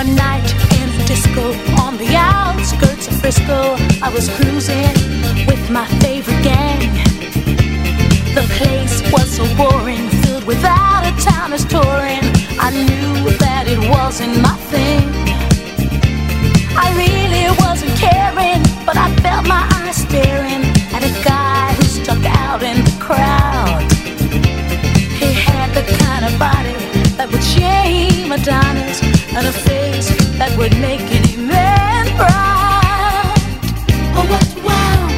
One night in a disco on the outskirts of Frisco, I was cruising with my favorite gang. The place was so boring, filled without a towners touring. I knew that it wasn't my thing. I really wasn't caring, but I felt my eyes staring at a guy who stuck out in the crowd. He had the kind of body that would shame Adonis and a face that would make any man proud. Oh, what wow!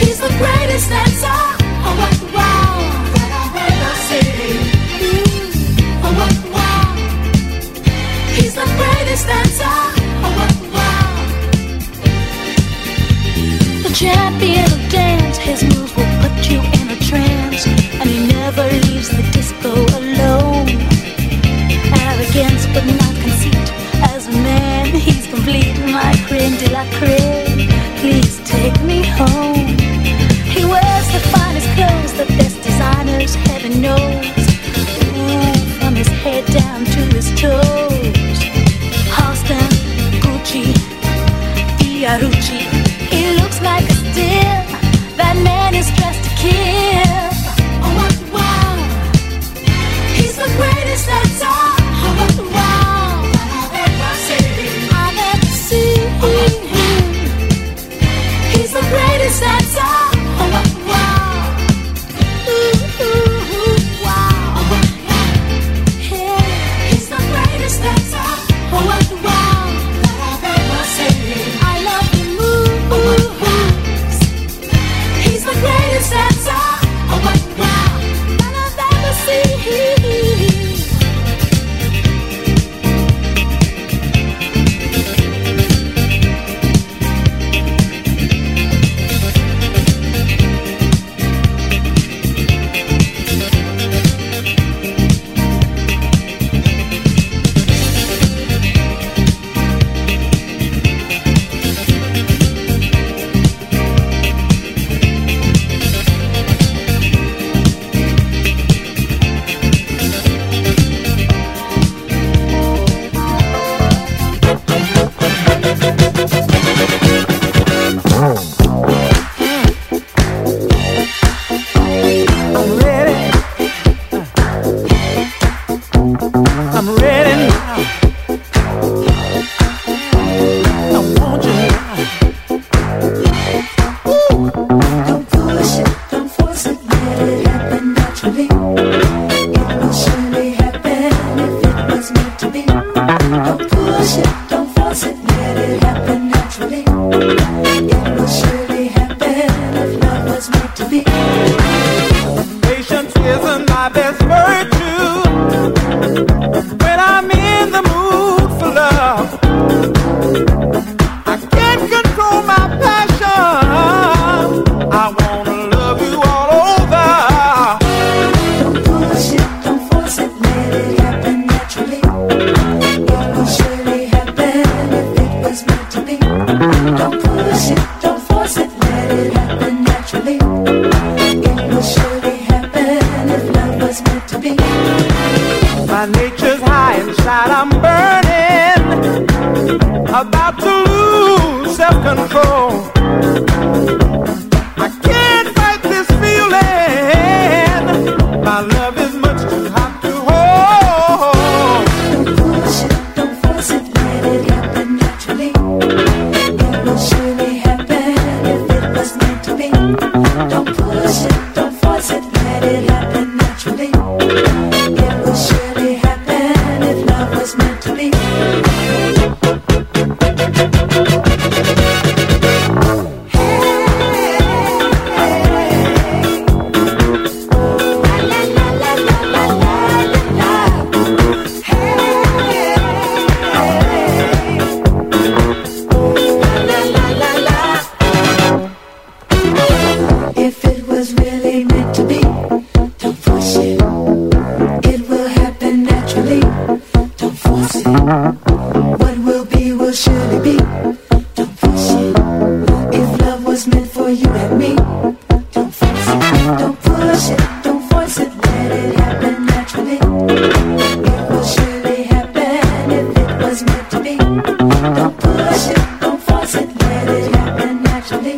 He's the greatest dancer. Oh, what wow! That I've ever seen. Mm. Oh, what wow! He's the greatest dancer. Oh, what wow! The champion of dance, his moves will put you in a trance, and he never leaves the disco alone complete, my creme de la creme. Please take me home. He wears the finest clothes, the best designers, heaven knows. Ooh, from his head down to his toes.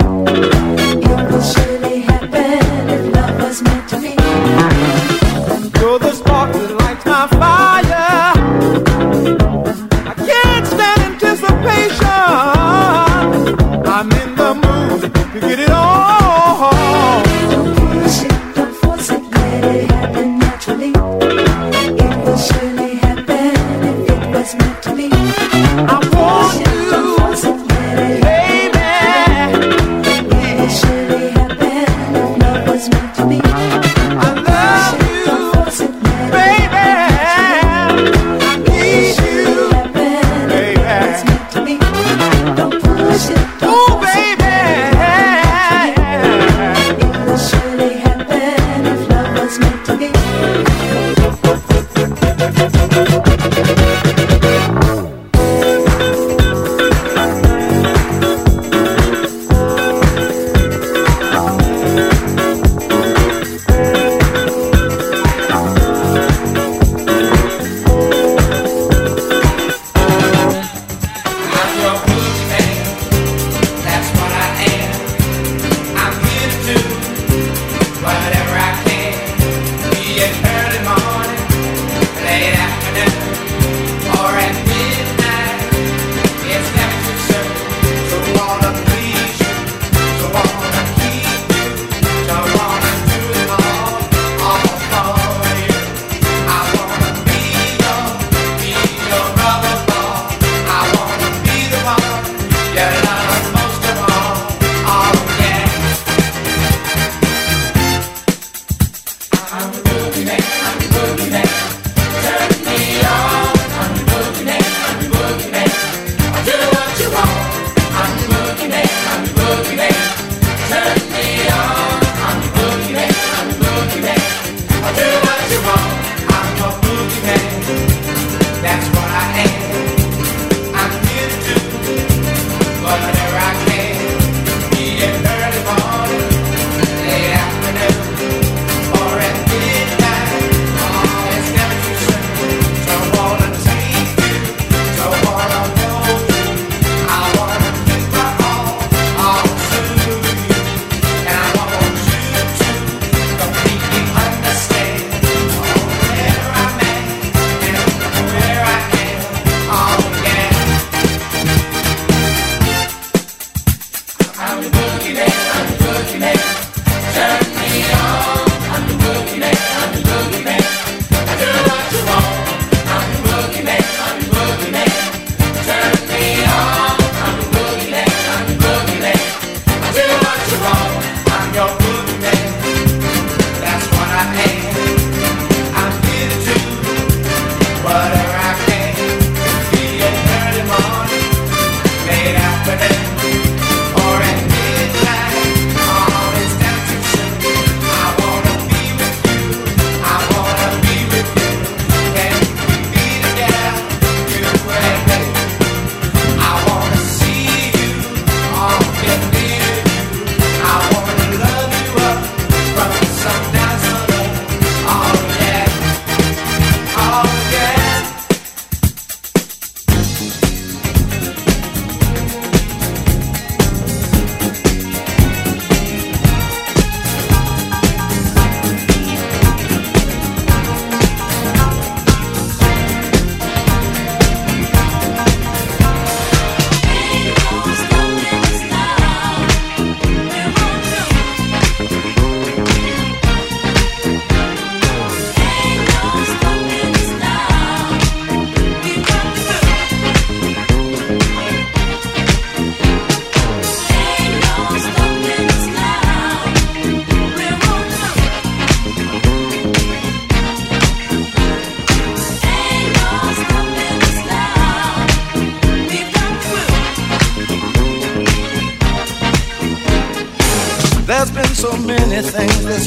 away.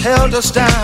Held us down.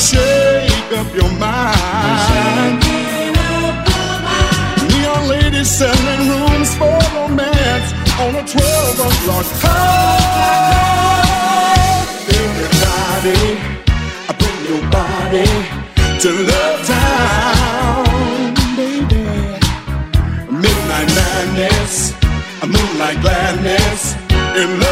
shake up your mind. Neon ladies selling rooms for romance on a 12 o'clock high. Everybody, I bring your body to love town, baby. Midnight madness, a moonlight gladness in love.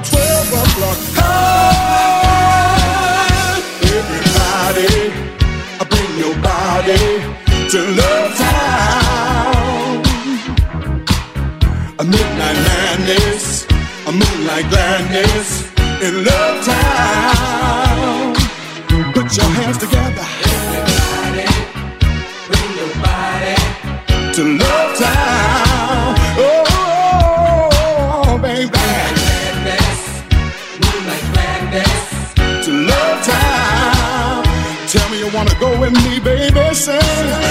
till 12 o'clock. high, everybody, bring your body to Love Town. A midnight madness, a moonlight gladness in Love Town. sun.